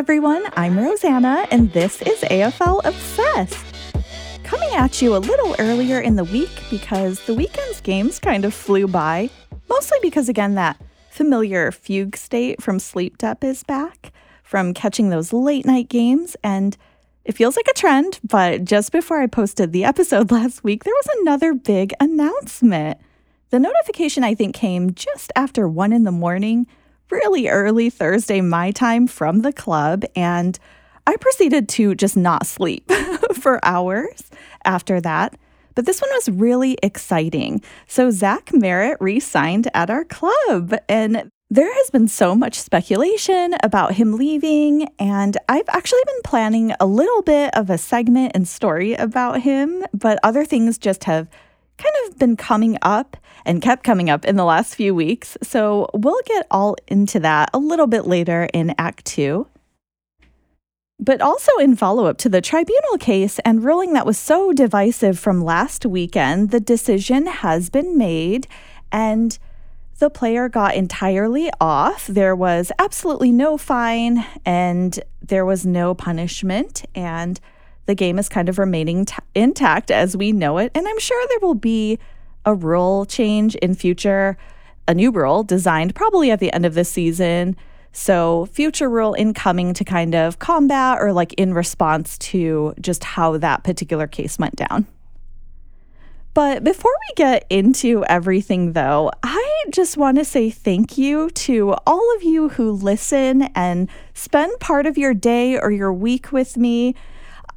everyone. I'm Rosanna, and this is AFL Obsessed. Coming at you a little earlier in the week because the weekend's games kind of flew by, mostly because, again, that familiar fugue state from sleep dep is back from catching those late night games. And it feels like a trend, but just before I posted the episode last week, there was another big announcement. The notification, I think, came just after one in the morning really early Thursday, my time from the club. And I proceeded to just not sleep for hours after that. But this one was really exciting. So, Zach Merrett re signed at our club. And there has been so much speculation about him leaving, and I've actually been planning a little bit of a segment and story about him, but other things just have kind of been coming up and kept coming up in the last few weeks. So we'll get all into that a little bit later in Act Two. But also in follow up to the tribunal case and ruling that was so divisive from last weekend, the decision has been made and the player got entirely off. There was absolutely no fine and there was no punishment. And the game is kind of remaining t- intact as we know it. And I'm sure there will be a rule change in future, a new rule designed probably at the end of this season. So, future rule incoming to kind of combat or like in response to just how that particular case went down. But before we get into everything, though, I just want to say thank you to all of you who listen and spend part of your day or your week with me.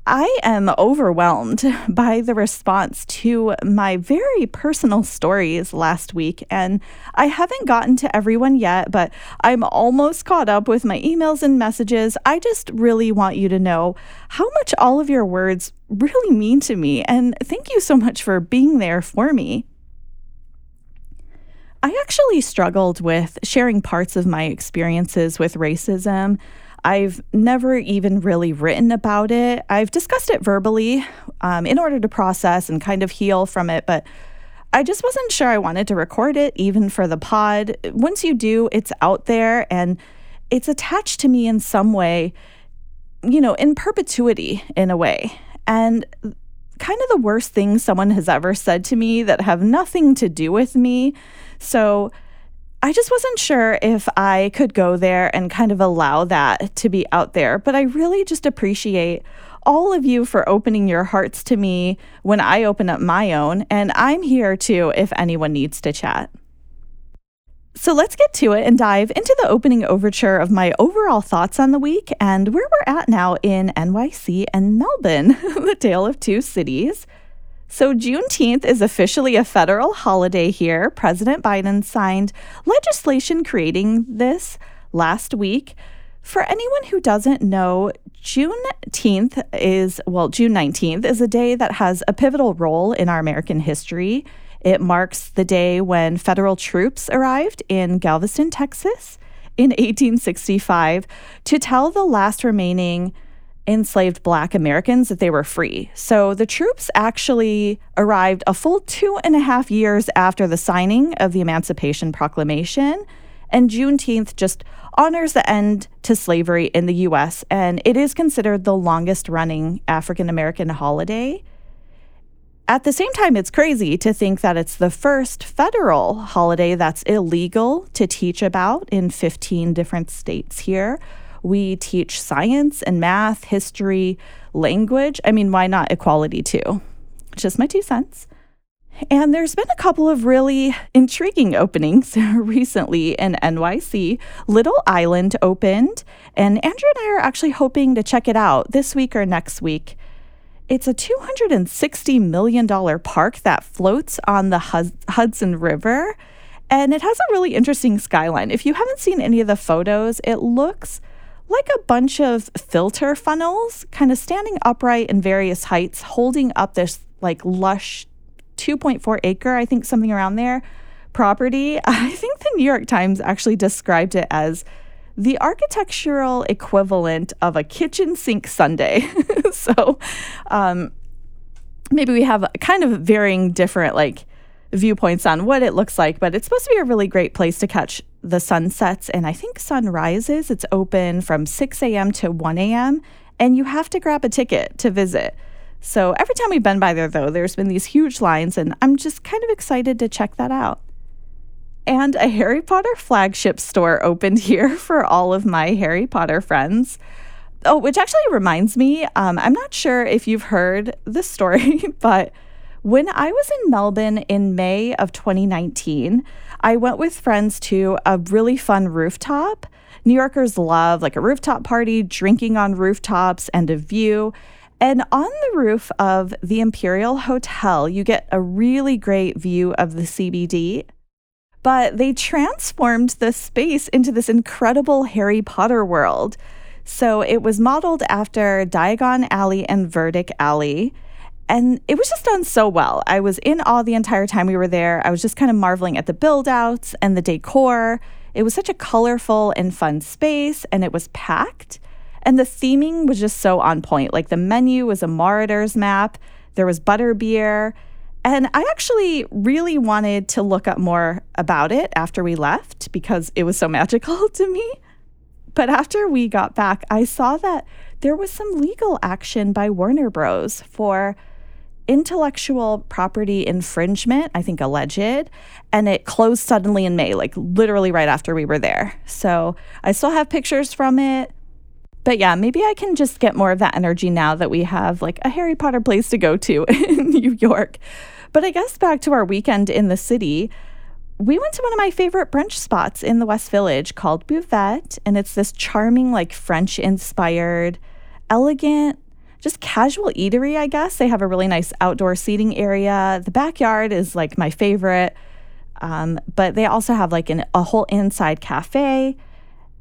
I am overwhelmed by the response to my very personal stories last week, and I haven't gotten to everyone yet, but I'm almost caught up with my emails and messages. I just really want you to know how much all of your words really mean to me, and thank you so much for being there for me. I actually struggled with sharing parts of my experiences with racism. I've never even really written about it. I've discussed it verbally um, in order to process and kind of heal from it, but I just wasn't sure I wanted to record it even for the pod. Once you do, it's out there and it's attached to me in some way, you know, in perpetuity in a way. And kind of the worst things someone has ever said to me that have nothing to do with me. So, I just wasn't sure if I could go there and kind of allow that to be out there. But I really just appreciate all of you for opening your hearts to me when I open up my own. And I'm here too if anyone needs to chat. So let's get to it and dive into the opening overture of my overall thoughts on the week and where we're at now in NYC and Melbourne, the tale of two cities. So, Juneteenth is officially a federal holiday here. President Biden signed legislation creating this last week. For anyone who doesn't know, Juneteenth is, well, June 19th is a day that has a pivotal role in our American history. It marks the day when federal troops arrived in Galveston, Texas in 1865 to tell the last remaining enslaved Black Americans that they were free. So the troops actually arrived a full two and a half years after the signing of the Emancipation Proclamation. And Juneteenth just honors the end to slavery in the US, and it is considered the longest running African American holiday. At the same time, it's crazy to think that it's the first federal holiday that's illegal to teach about in 15 different states here we teach science and math, history, language. I mean, why not equality too? Just my two cents. And there's been a couple of really intriguing openings recently in NYC. Little Island opened, and Andrew and I are actually hoping to check it out this week or next week. It's a $260 million park that floats on the Hudson River, and it has a really interesting skyline. If you haven't seen any of the photos, it looks like a bunch of filter funnels kind of standing upright in various heights, holding up this like lush 2.4 acre, I think something around there, property. I think the New York Times actually described it as the architectural equivalent of a kitchen sink Sunday. so um, maybe we have kind of varying different like viewpoints on what it looks like, but it's supposed to be a really great place to catch the sunsets and I think sunrises. It's open from 6 a.m. to 1 a.m., and you have to grab a ticket to visit. So every time we've been by there, though, there's been these huge lines, and I'm just kind of excited to check that out. And a Harry Potter flagship store opened here for all of my Harry Potter friends. Oh, which actually reminds me, um, I'm not sure if you've heard this story, but when I was in Melbourne in May of 2019, I went with friends to a really fun rooftop. New Yorkers love like a rooftop party, drinking on rooftops, and a view. And on the roof of the Imperial Hotel, you get a really great view of the CBD. But they transformed the space into this incredible Harry Potter world. So it was modeled after Diagon Alley and Verdict Alley. And it was just done so well. I was in awe the entire time we were there. I was just kind of marveling at the build outs and the decor. It was such a colorful and fun space, and it was packed. And the theming was just so on point. Like the menu was a Marauders map, there was butterbeer. And I actually really wanted to look up more about it after we left because it was so magical to me. But after we got back, I saw that there was some legal action by Warner Bros. for intellectual property infringement, I think alleged, and it closed suddenly in May, like literally right after we were there. So I still have pictures from it. But yeah, maybe I can just get more of that energy now that we have like a Harry Potter place to go to in New York. But I guess back to our weekend in the city, we went to one of my favorite brunch spots in the West Village called Buvette. And it's this charming, like French inspired, elegant, just casual eatery, I guess. They have a really nice outdoor seating area. The backyard is like my favorite. Um, but they also have like an, a whole inside cafe.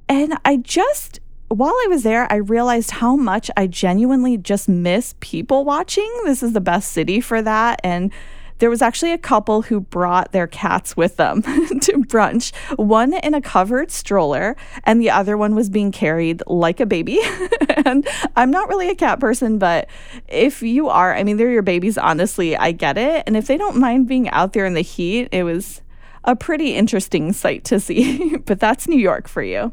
And I just, while I was there, I realized how much I genuinely just miss people watching. This is the best city for that. And there was actually a couple who brought their cats with them to brunch, one in a covered stroller, and the other one was being carried like a baby. and I'm not really a cat person, but if you are, I mean, they're your babies, honestly, I get it. And if they don't mind being out there in the heat, it was a pretty interesting sight to see. but that's New York for you.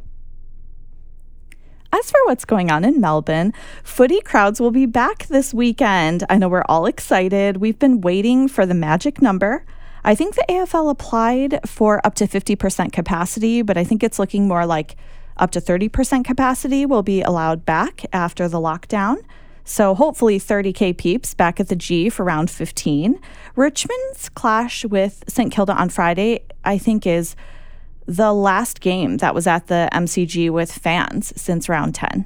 As for what's going on in Melbourne, footy crowds will be back this weekend. I know we're all excited. We've been waiting for the magic number. I think the AFL applied for up to 50% capacity, but I think it's looking more like up to 30% capacity will be allowed back after the lockdown. So hopefully 30K peeps back at the G for round 15. Richmond's clash with St. Kilda on Friday, I think, is the last game that was at the MCG with fans since round 10.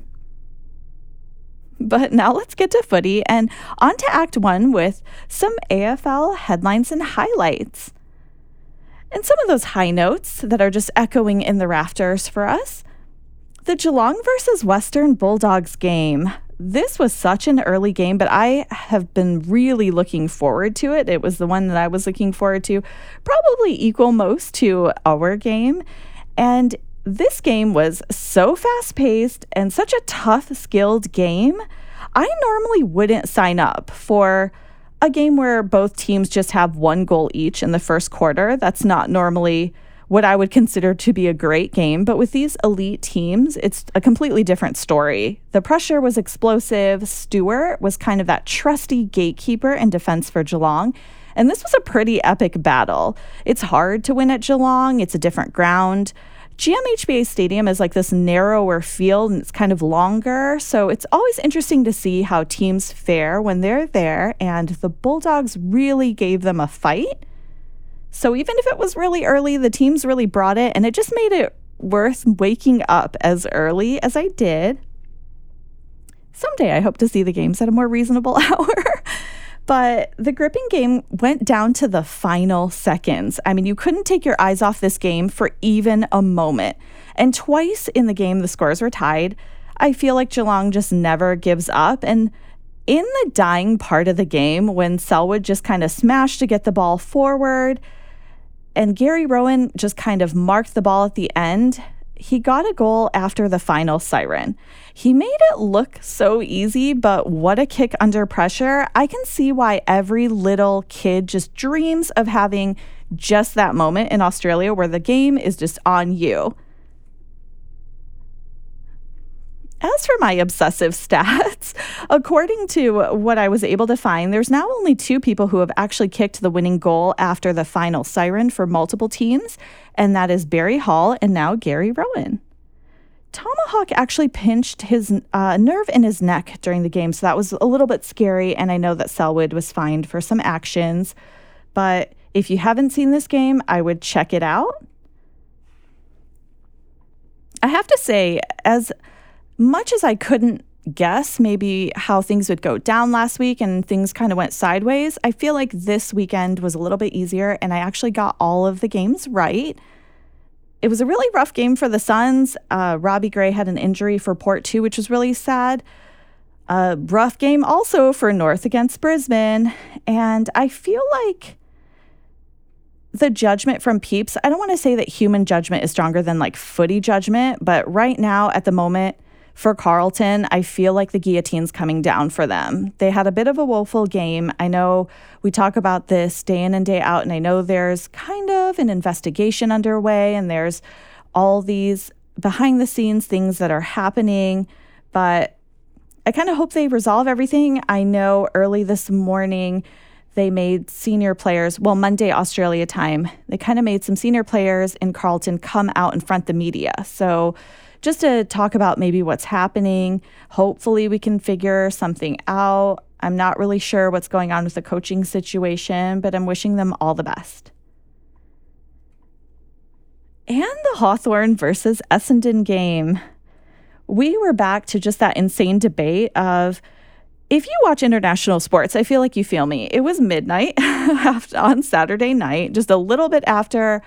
But now let's get to footy and on to Act 1 with some AFL headlines and highlights. And some of those high notes that are just echoing in the rafters for us. The Geelong versus Western Bulldogs game this was such an early game, but I have been really looking forward to it. It was the one that I was looking forward to, probably equal most to our game. And this game was so fast paced and such a tough, skilled game. I normally wouldn't sign up for a game where both teams just have one goal each in the first quarter. That's not normally what I would consider to be a great game. But with these elite teams, it's a completely different story. The pressure was explosive. Stewart was kind of that trusty gatekeeper in defense for Geelong. And this was a pretty epic battle. It's hard to win at Geelong, it's a different ground. GMHBA Stadium is like this narrower field and it's kind of longer. So it's always interesting to see how teams fare when they're there. And the Bulldogs really gave them a fight. So even if it was really early, the teams really brought it, and it just made it worth waking up as early as I did. Someday I hope to see the games at a more reasonable hour. but the gripping game went down to the final seconds. I mean, you couldn't take your eyes off this game for even a moment. And twice in the game, the scores were tied. I feel like Geelong just never gives up. And in the dying part of the game, when Selwood just kind of smashed to get the ball forward, and Gary Rohan just kind of marked the ball at the end. he got a goal after the final siren. He made it look so easy, but what a kick under pressure. I can see why every little kid just dreams of having just that moment in Australia where the game is just on you. As for my obsessive stats, according to what I was able to find, there's now only two people who have actually kicked the winning goal after the final siren for multiple teams, and that is Barry Hall and now Gary Rohan. Tomahawk actually pinched his uh, nerve in his neck during the game, so that was a little bit scary. And I know that Selwood was fined for some actions, but if you haven't seen this game, I would check it out. I have to say, as much as I couldn't guess maybe how things would go down last week and things kind of went sideways, I feel like this weekend was a little bit easier and I actually got all of the games right. It was a really rough game for the Suns. Uh, Robbie Gray had an injury for Port 2, which was really sad. A rough game also for North against Brisbane. And I feel like the judgment from peeps, I don't want to say that human judgment is stronger than like footy judgment, but right now at the moment, for Carlton, I feel like the guillotine's coming down for them. They had a bit of a woeful game. I know we talk about this day in and day out, and I know there's kind of an investigation underway, and there's all these behind the scenes things that are happening, but I kind of hope they resolve everything. I know early this morning, they made senior players, well, Monday, Australia time, they kind of made some senior players in Carlton come out and front the media. So just to talk about maybe what's happening. Hopefully, we can figure something out. I'm not really sure what's going on with the coaching situation, but I'm wishing them all the best. And the Hawthorn versus Essendon game. We were back to just that insane debate of if you watch international sports, I feel like you feel me. It was midnight on Saturday night, just a little bit after.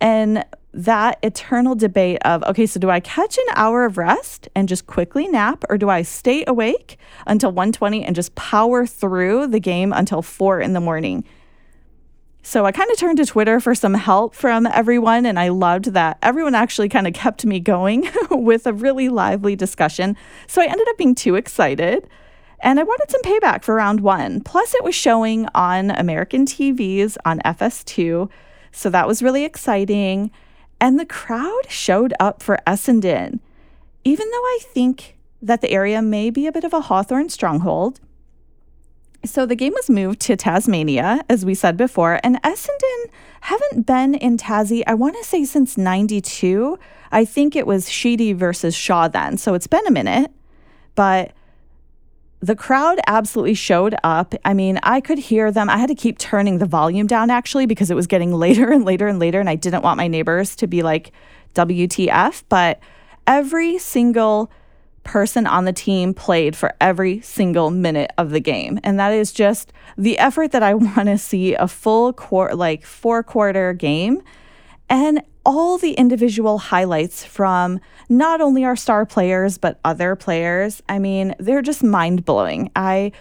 And that eternal debate of okay, so do I catch an hour of rest and just quickly nap, or do I stay awake until 1:20 and just power through the game until four in the morning? So I kind of turned to Twitter for some help from everyone, and I loved that everyone actually kind of kept me going with a really lively discussion. So I ended up being too excited. And I wanted some payback for round one. Plus, it was showing on American TVs on FS2. So that was really exciting. And the crowd showed up for Essendon. Even though I think that the area may be a bit of a Hawthorn stronghold. So the game was moved to Tasmania, as we said before, and Essendon haven't been in Tassie, I want to say since 92. I think it was Sheedy versus Shaw then. So it's been a minute. But the crowd absolutely showed up. I mean, I could hear them. I had to keep turning the volume down actually because it was getting later and later and later. And I didn't want my neighbors to be like, WTF. But every single person on the team played for every single minute of the game. And that is just the effort that I want to see a full quarter, like four quarter game. And all the individual highlights from not only our star players, but other players. I mean, they're just mind blowing. I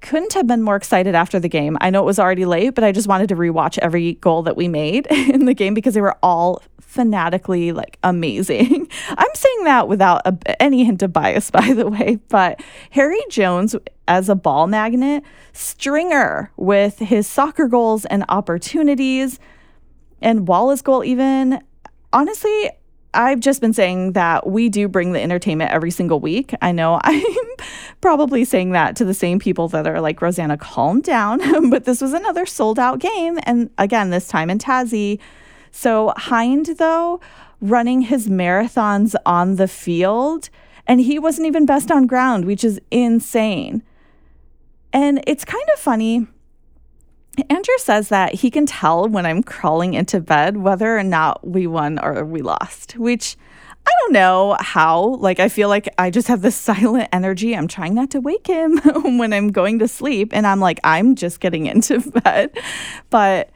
couldn't have been more excited after the game. I know it was already late, but I just wanted to rewatch every goal that we made in the game because they were all fanatically like amazing. I'm saying that without a, any hint of bias, by the way, but Harry Jones as a ball magnet, Stringer with his soccer goals and opportunities and Wallace goal even honestly I've just been saying that we do bring the entertainment every single week. I know I'm probably saying that to the same people that are like, Rosanna, calm down. but this was another sold out game. And again, this time in Tassie. So Hind, though, running his marathons on the field, and he wasn't even best on ground, which is insane. And it's kind of funny Andrew says that he can tell when I'm crawling into bed whether or not we won or we lost, which I don't know how. Like, I feel like I just have this silent energy. I'm trying not to wake him when I'm going to sleep. And I'm like, I'm just getting into bed. But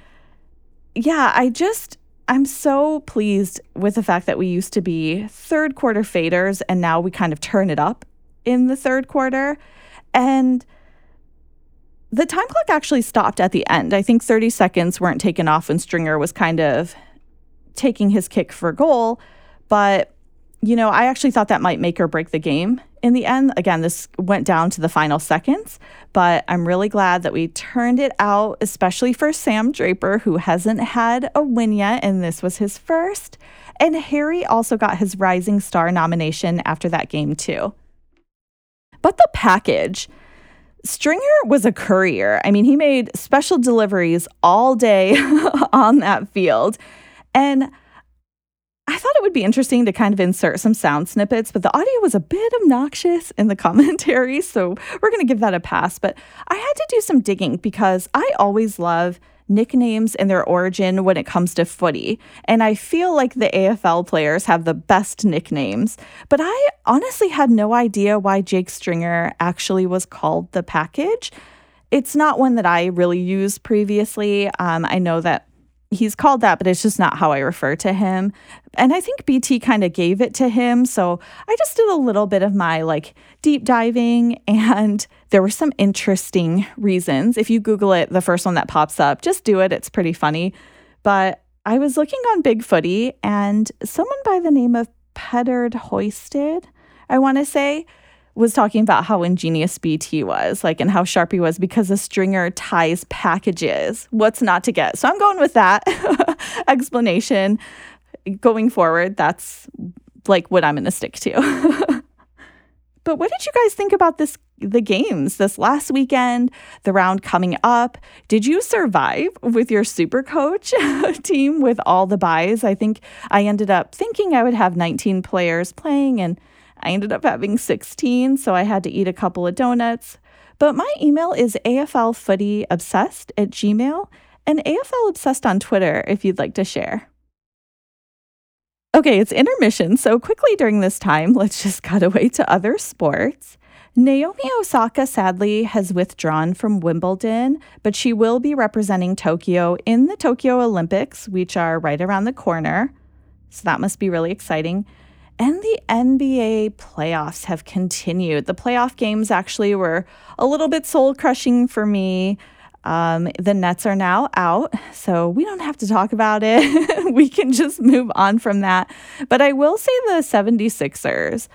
yeah, I just, I'm so pleased with the fact that we used to be third quarter faders and now we kind of turn it up in the third quarter. And the time clock actually stopped at the end. I think 30 seconds weren't taken off when Stringer was kind of taking his kick for goal. But, you know, I actually thought that might make or break the game in the end. Again, this went down to the final seconds, but I'm really glad that we turned it out, especially for Sam Draper, who hasn't had a win yet, and this was his first. And Harry also got his Rising Star nomination after that game, too. But the package. Stringer was a courier. I mean, he made special deliveries all day on that field. And I thought it would be interesting to kind of insert some sound snippets, but the audio was a bit obnoxious in the commentary. So we're going to give that a pass. But I had to do some digging because I always love nicknames and their origin when it comes to footy. And I feel like the AFL players have the best nicknames. But I honestly had no idea why Jake Stringer actually was called the package. It's not one that I really used previously. Um, I know that he's called that, but it's just not how I refer to him. And I think BT kind of gave it to him. So I just did a little bit of my like deep diving, and there were some interesting reasons. If you Google it, the first one that pops up, just do it. It's pretty funny. But I was looking on Bigfooty, and someone by the name of Petterd Hoisted, I want to say, was talking about how ingenious BT was, like, and how sharp he was because the stringer ties packages. What's not to get? So I'm going with that explanation. Going forward, that's like what I'm going to stick to. but what did you guys think about this the games this last weekend, the round coming up? Did you survive with your super coach team with all the buys? I think I ended up thinking I would have 19 players playing and I ended up having 16, so I had to eat a couple of donuts. But my email is aflfootyobsessed at gmail and AFL Obsessed on Twitter if you'd like to share. Okay, it's intermission, so quickly during this time, let's just cut away to other sports. Naomi Osaka sadly has withdrawn from Wimbledon, but she will be representing Tokyo in the Tokyo Olympics, which are right around the corner. So that must be really exciting. And the NBA playoffs have continued. The playoff games actually were a little bit soul crushing for me. Um, the Nets are now out, so we don't have to talk about it. we can just move on from that. But I will say the 76ers.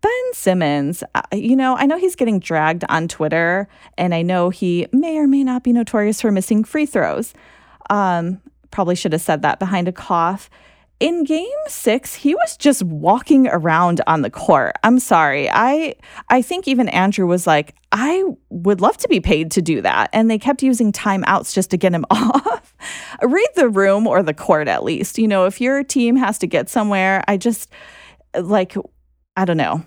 Ben Simmons, uh, you know, I know he's getting dragged on Twitter, and I know he may or may not be notorious for missing free throws. Um, probably should have said that behind a cough in game 6 he was just walking around on the court. I'm sorry. I i think even andrew was like i would love to be paid to do that. And they kept using timeouts just to get him off. Read the room or the court at least. You know if your team has to get somewhere i just like i don't know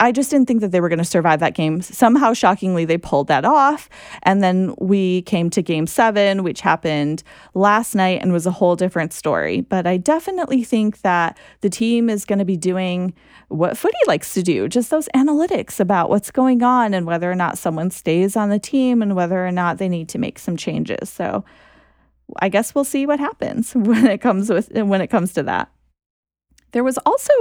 I just didn't think that they were going to survive that game. Somehow, shockingly, they pulled that off. And then we came to game seven, which happened last night and was a whole different story. But I definitely think that the team is going to be doing what footy likes to do just those analytics about what's going on and whether or not someone stays on the team and whether or not they need to make some changes. So I guess we'll see what happens when it comes with when it comes to that. There was also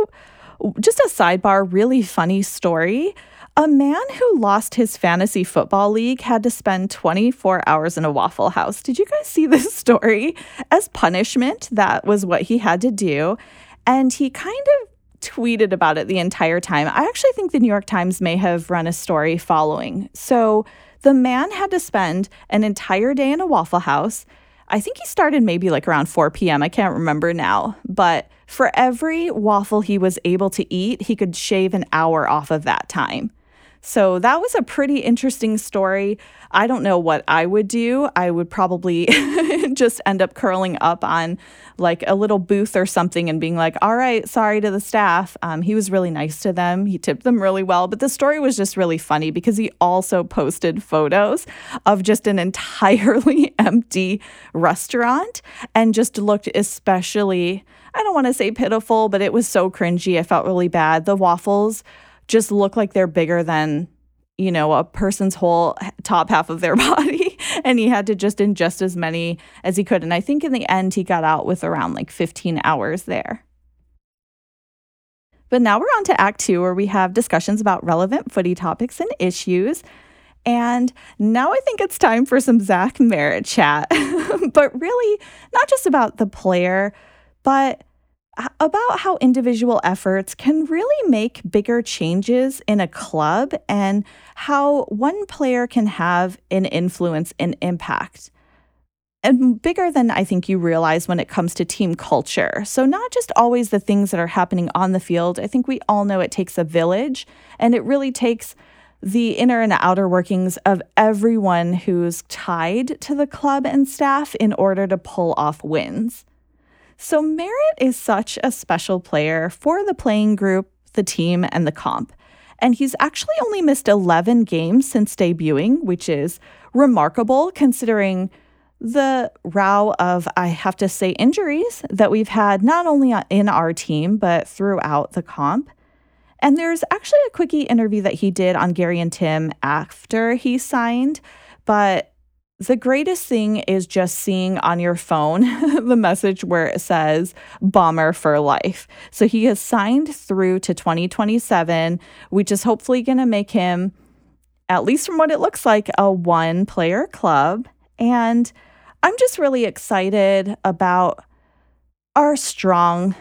just a sidebar, really funny story. A man who lost his fantasy football league had to spend 24 hours in a Waffle House. Did you guys see this story? As punishment, that was what he had to do. And he kind of tweeted about it the entire time. I actually think the New York Times may have run a story following. So the man had to spend an entire day in a Waffle House. I think he started maybe like around 4 p.m. I can't remember now, but for every waffle he was able to eat, he could shave an hour off of that time. So that was a pretty interesting story. I don't know what I would do. I would probably just end up curling up on like a little booth or something and being like, all right, sorry to the staff. Um, he was really nice to them. He tipped them really well. But the story was just really funny because he also posted photos of just an entirely empty restaurant and just looked especially, I don't want to say pitiful, but it was so cringy. I felt really bad. The waffles just look like they're bigger than you know, a person's whole top half of their body. and he had to just ingest as many as he could. And I think in the end, he got out with around like 15 hours there. But now we're on to Act Two, where we have discussions about relevant footy topics and issues. And now I think it's time for some Zach Merrett chat, but really not just about the player, but about how individual efforts can really make bigger changes in a club and how one player can have an influence and impact. And bigger than I think you realize when it comes to team culture. So, not just always the things that are happening on the field. I think we all know it takes a village and it really takes the inner and outer workings of everyone who's tied to the club and staff in order to pull off wins. So, Merrett is such a special player for the playing group, the team, and the comp. And he's actually only missed 11 games since debuting, which is remarkable considering the row of, I have to say, injuries that we've had not only in our team, but throughout the comp. And there's actually a quickie interview that he did on Gary and Tim after he signed. But the greatest thing is just seeing on your phone the message where it says bomber for life. So he has signed through to 2027, which is hopefully going to make him, at least from what it looks like, a one player club. And I'm just really excited about our strong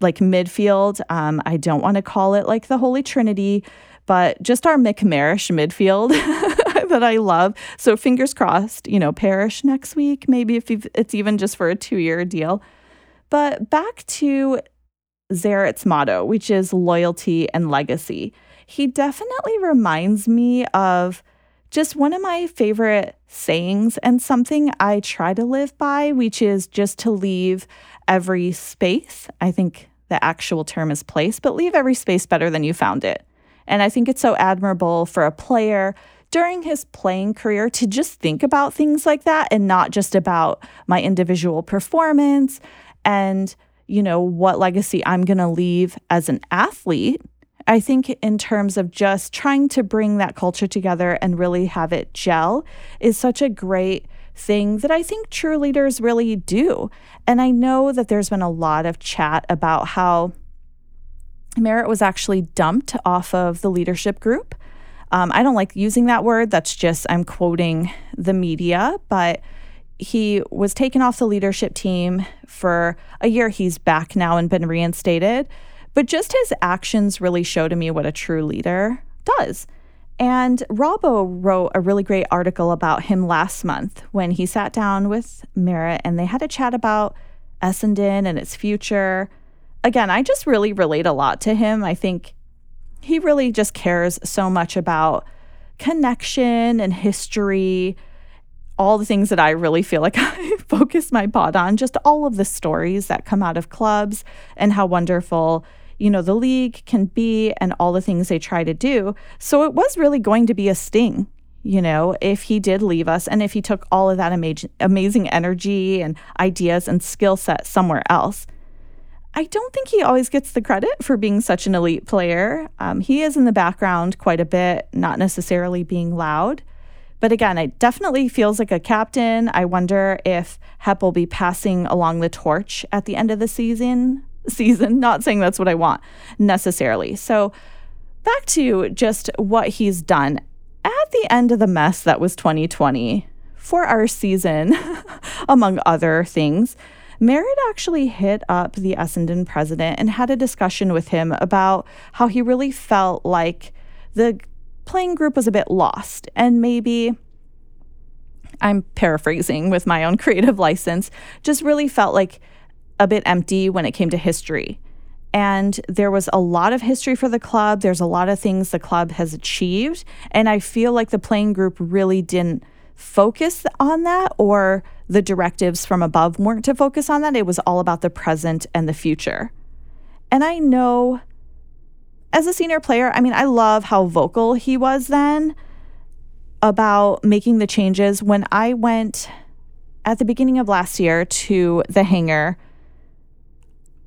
like midfield. Um, I don't want to call it like the Holy Trinity, but just our McMarish midfield that I love. So fingers crossed, you know, Parish next week, maybe if it's even just for a two year deal. But back to Zarrett's motto, which is loyalty and legacy. He definitely reminds me of just one of my favorite sayings and something I try to live by, which is just to leave every space. I think the actual term is place, but leave every space better than you found it. And I think it's so admirable for a player during his playing career to just think about things like that and not just about my individual performance and, you know, what legacy I'm going to leave as an athlete. I think, in terms of just trying to bring that culture together and really have it gel, is such a great thing that I think true leaders really do. And I know that there's been a lot of chat about how Merrett was actually dumped off of the leadership group. Um, I don't like using that word. That's just, I'm quoting the media, but he was taken off the leadership team for a year. He's back now and been reinstated. But just his actions really show to me what a true leader does. And Robbo wrote a really great article about him last month when he sat down with Merrett and they had a chat about Essendon and its future. Again, I just really relate a lot to him. I think he really just cares so much about connection and history, all the things that I really feel like I focus my pod on, just all of the stories that come out of clubs and how wonderful you know, the league can be and all the things they try to do. So it was really going to be a sting, you know, if he did leave us and if he took all of that amazing, amazing energy and ideas and skill set somewhere else. I don't think he always gets the credit for being such an elite player. Um, he is in the background quite a bit, not necessarily being loud. But again, it definitely feels like a captain. I wonder if Hep will be passing along the torch at the end of the season season. Not saying that's what I want necessarily. So, back to just what he's done at the end of the mess that was 2020 for our season, among other things. Merrett actually hit up the Essendon president and had a discussion with him about how he really felt like the playing group was a bit lost and maybe I'm paraphrasing with my own creative license, just really felt like a bit empty when it came to history. And there was a lot of history for the club. There's a lot of things the club has achieved. And I feel like the playing group really didn't focus on that, or the directives from above weren't to focus on that. It was all about the present and the future. And I know as a senior player, I mean, I love how vocal he was then about making the changes. When I went at the beginning of last year to the hangar,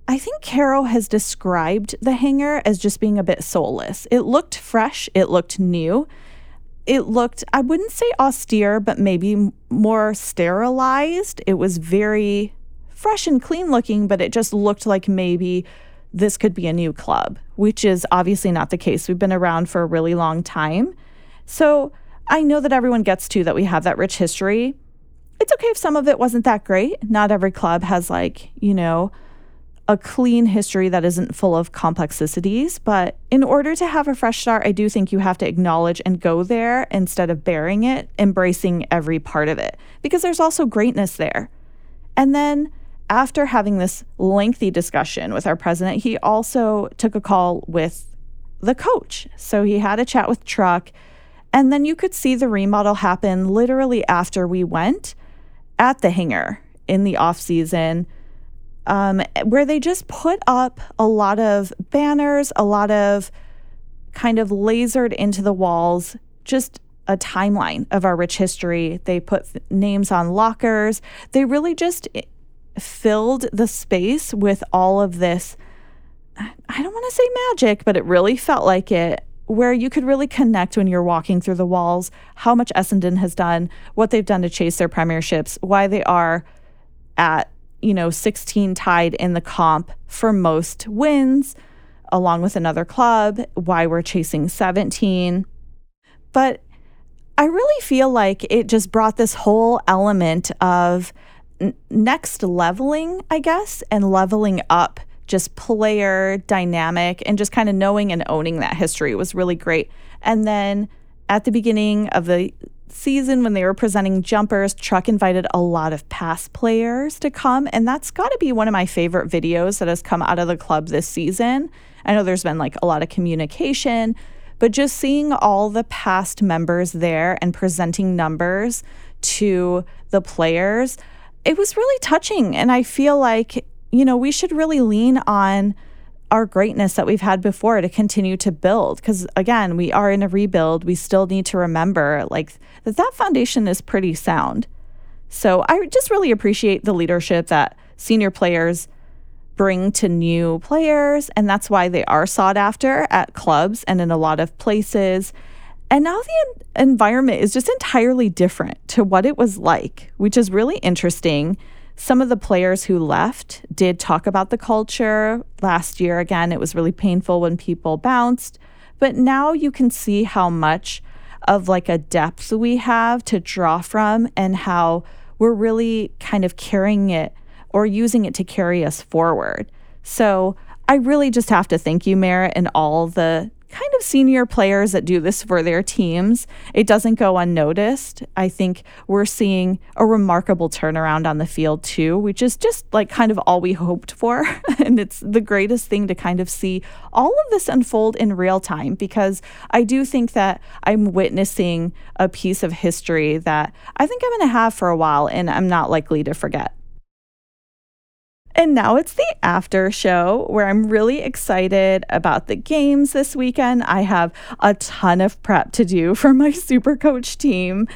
I think Caro has described the hangar as just being a bit soulless. It looked fresh, it looked new. It looked, I wouldn't say austere, but maybe more sterilized. It was very fresh and clean looking, but it just looked like maybe this could be a new club, which is obviously not the case. We've been around for a really long time. So I know that everyone gets to that we have that rich history. It's okay if some of it wasn't that great. Not every club has, like, you know, a clean history that isn't full of complexities. But in order to have a fresh start, I do think you have to acknowledge and go there instead of burying it, embracing every part of it, because there's also greatness there. And then after having this lengthy discussion with our president, he also took a call with the coach. So he had a chat with Truck, and then you could see the remodel happen literally after we went at the hangar in the off season um, where they just put up a lot of banners, a lot of kind of lasered into the walls, just a timeline of our rich history. They put names on lockers. They really just eh, filled the space with all of this. I don't want to say magic, but it really felt like it, where you could really connect when you're walking through the walls, how much Essendon has done, what they've done to chase their premierships, why they are at you know, 16 tied in the comp for most wins, along with another club, why we're chasing 17. But I really feel like it just brought this whole element of n- next leveling, I guess, and leveling up just player dynamic and just kind of knowing and owning that history was really great. And then at the beginning of the season when they were presenting jumpers, Truck invited a lot of past players to come. And that's got to be one of my favorite videos that has come out of the club this season. I know there's been like a lot of communication, but just seeing all the past members there and presenting numbers to the players, it was really touching. And I feel like, you know, we should really lean on our greatness that we've had before to continue to build. Because again we are in a rebuild. We still need to remember like that that foundation is pretty sound. So i just really appreciate the leadership that senior players bring to new players and that's why they are sought after at clubs and in a lot of places. And now the environment is just entirely different to what it was like which is really interesting some of the players who left did talk about the culture. Last year, again, it was really painful when people bounced. But now you can see how much of like a depth we have to draw from and how we're really kind of carrying it or using it to carry us forward. So I really just have to thank you, Merrett, and all the kind of senior players that do this for their teams. It doesn't go unnoticed. I think we're seeing a remarkable turnaround on the field too, which is just like kind of all we hoped for. and it's the greatest thing to kind of see all of this unfold in real time because I do think that I'm witnessing a piece of history that I think I'm going to have for a while and I'm not likely to forget. And now it's the after show where I'm really excited about the games this weekend. I have a ton of prep to do for my super coach team.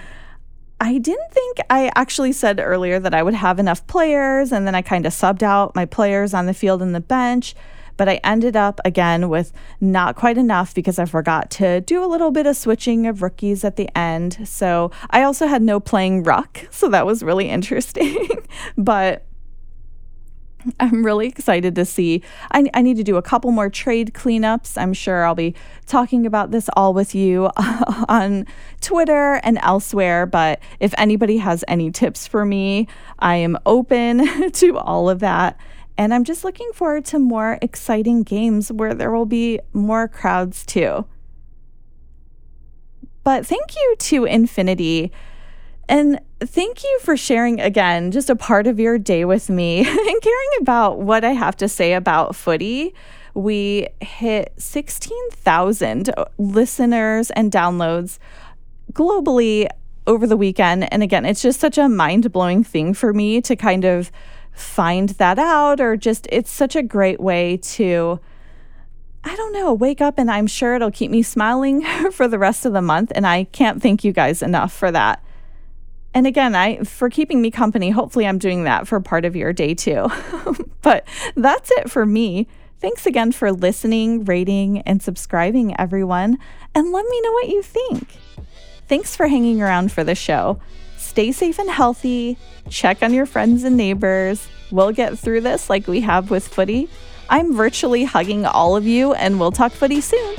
I didn't think I actually said earlier that I would have enough players, and then I kind of subbed out my players on the field and the bench. But I ended up again with not quite enough because I forgot to do a little bit of switching of rookies at the end. So I also had no playing ruck. So that was really interesting. but I'm really excited to see. I, I, need to do a couple more trade cleanups. I'm sure I'll be talking about this all with you on Twitter and elsewhere. But if anybody has any tips for me, I am open to all of that. And I'm just looking forward to more exciting games where there will be more crowds too. But thank you to Infinity and thank you for sharing again just a part of your day with me and caring about what I have to say about footy. We hit 16,000 listeners and downloads globally over the weekend. And again, it's just such a mind blowing thing for me to kind of find that out, or just it's such a great way to. I don't know, wake up and I'm sure it'll keep me smiling for the rest of the month. And I can't thank you guys enough for that. And again, I for keeping me company, hopefully I'm doing that for part of your day too. but that's it for me. Thanks again for listening, rating, and subscribing, everyone. And let me know what you think. Thanks for hanging around for the show. Stay safe and healthy. Check on your friends and neighbors. We'll get through this like we have with footy. I'm virtually hugging all of you, and we'll talk footy soon.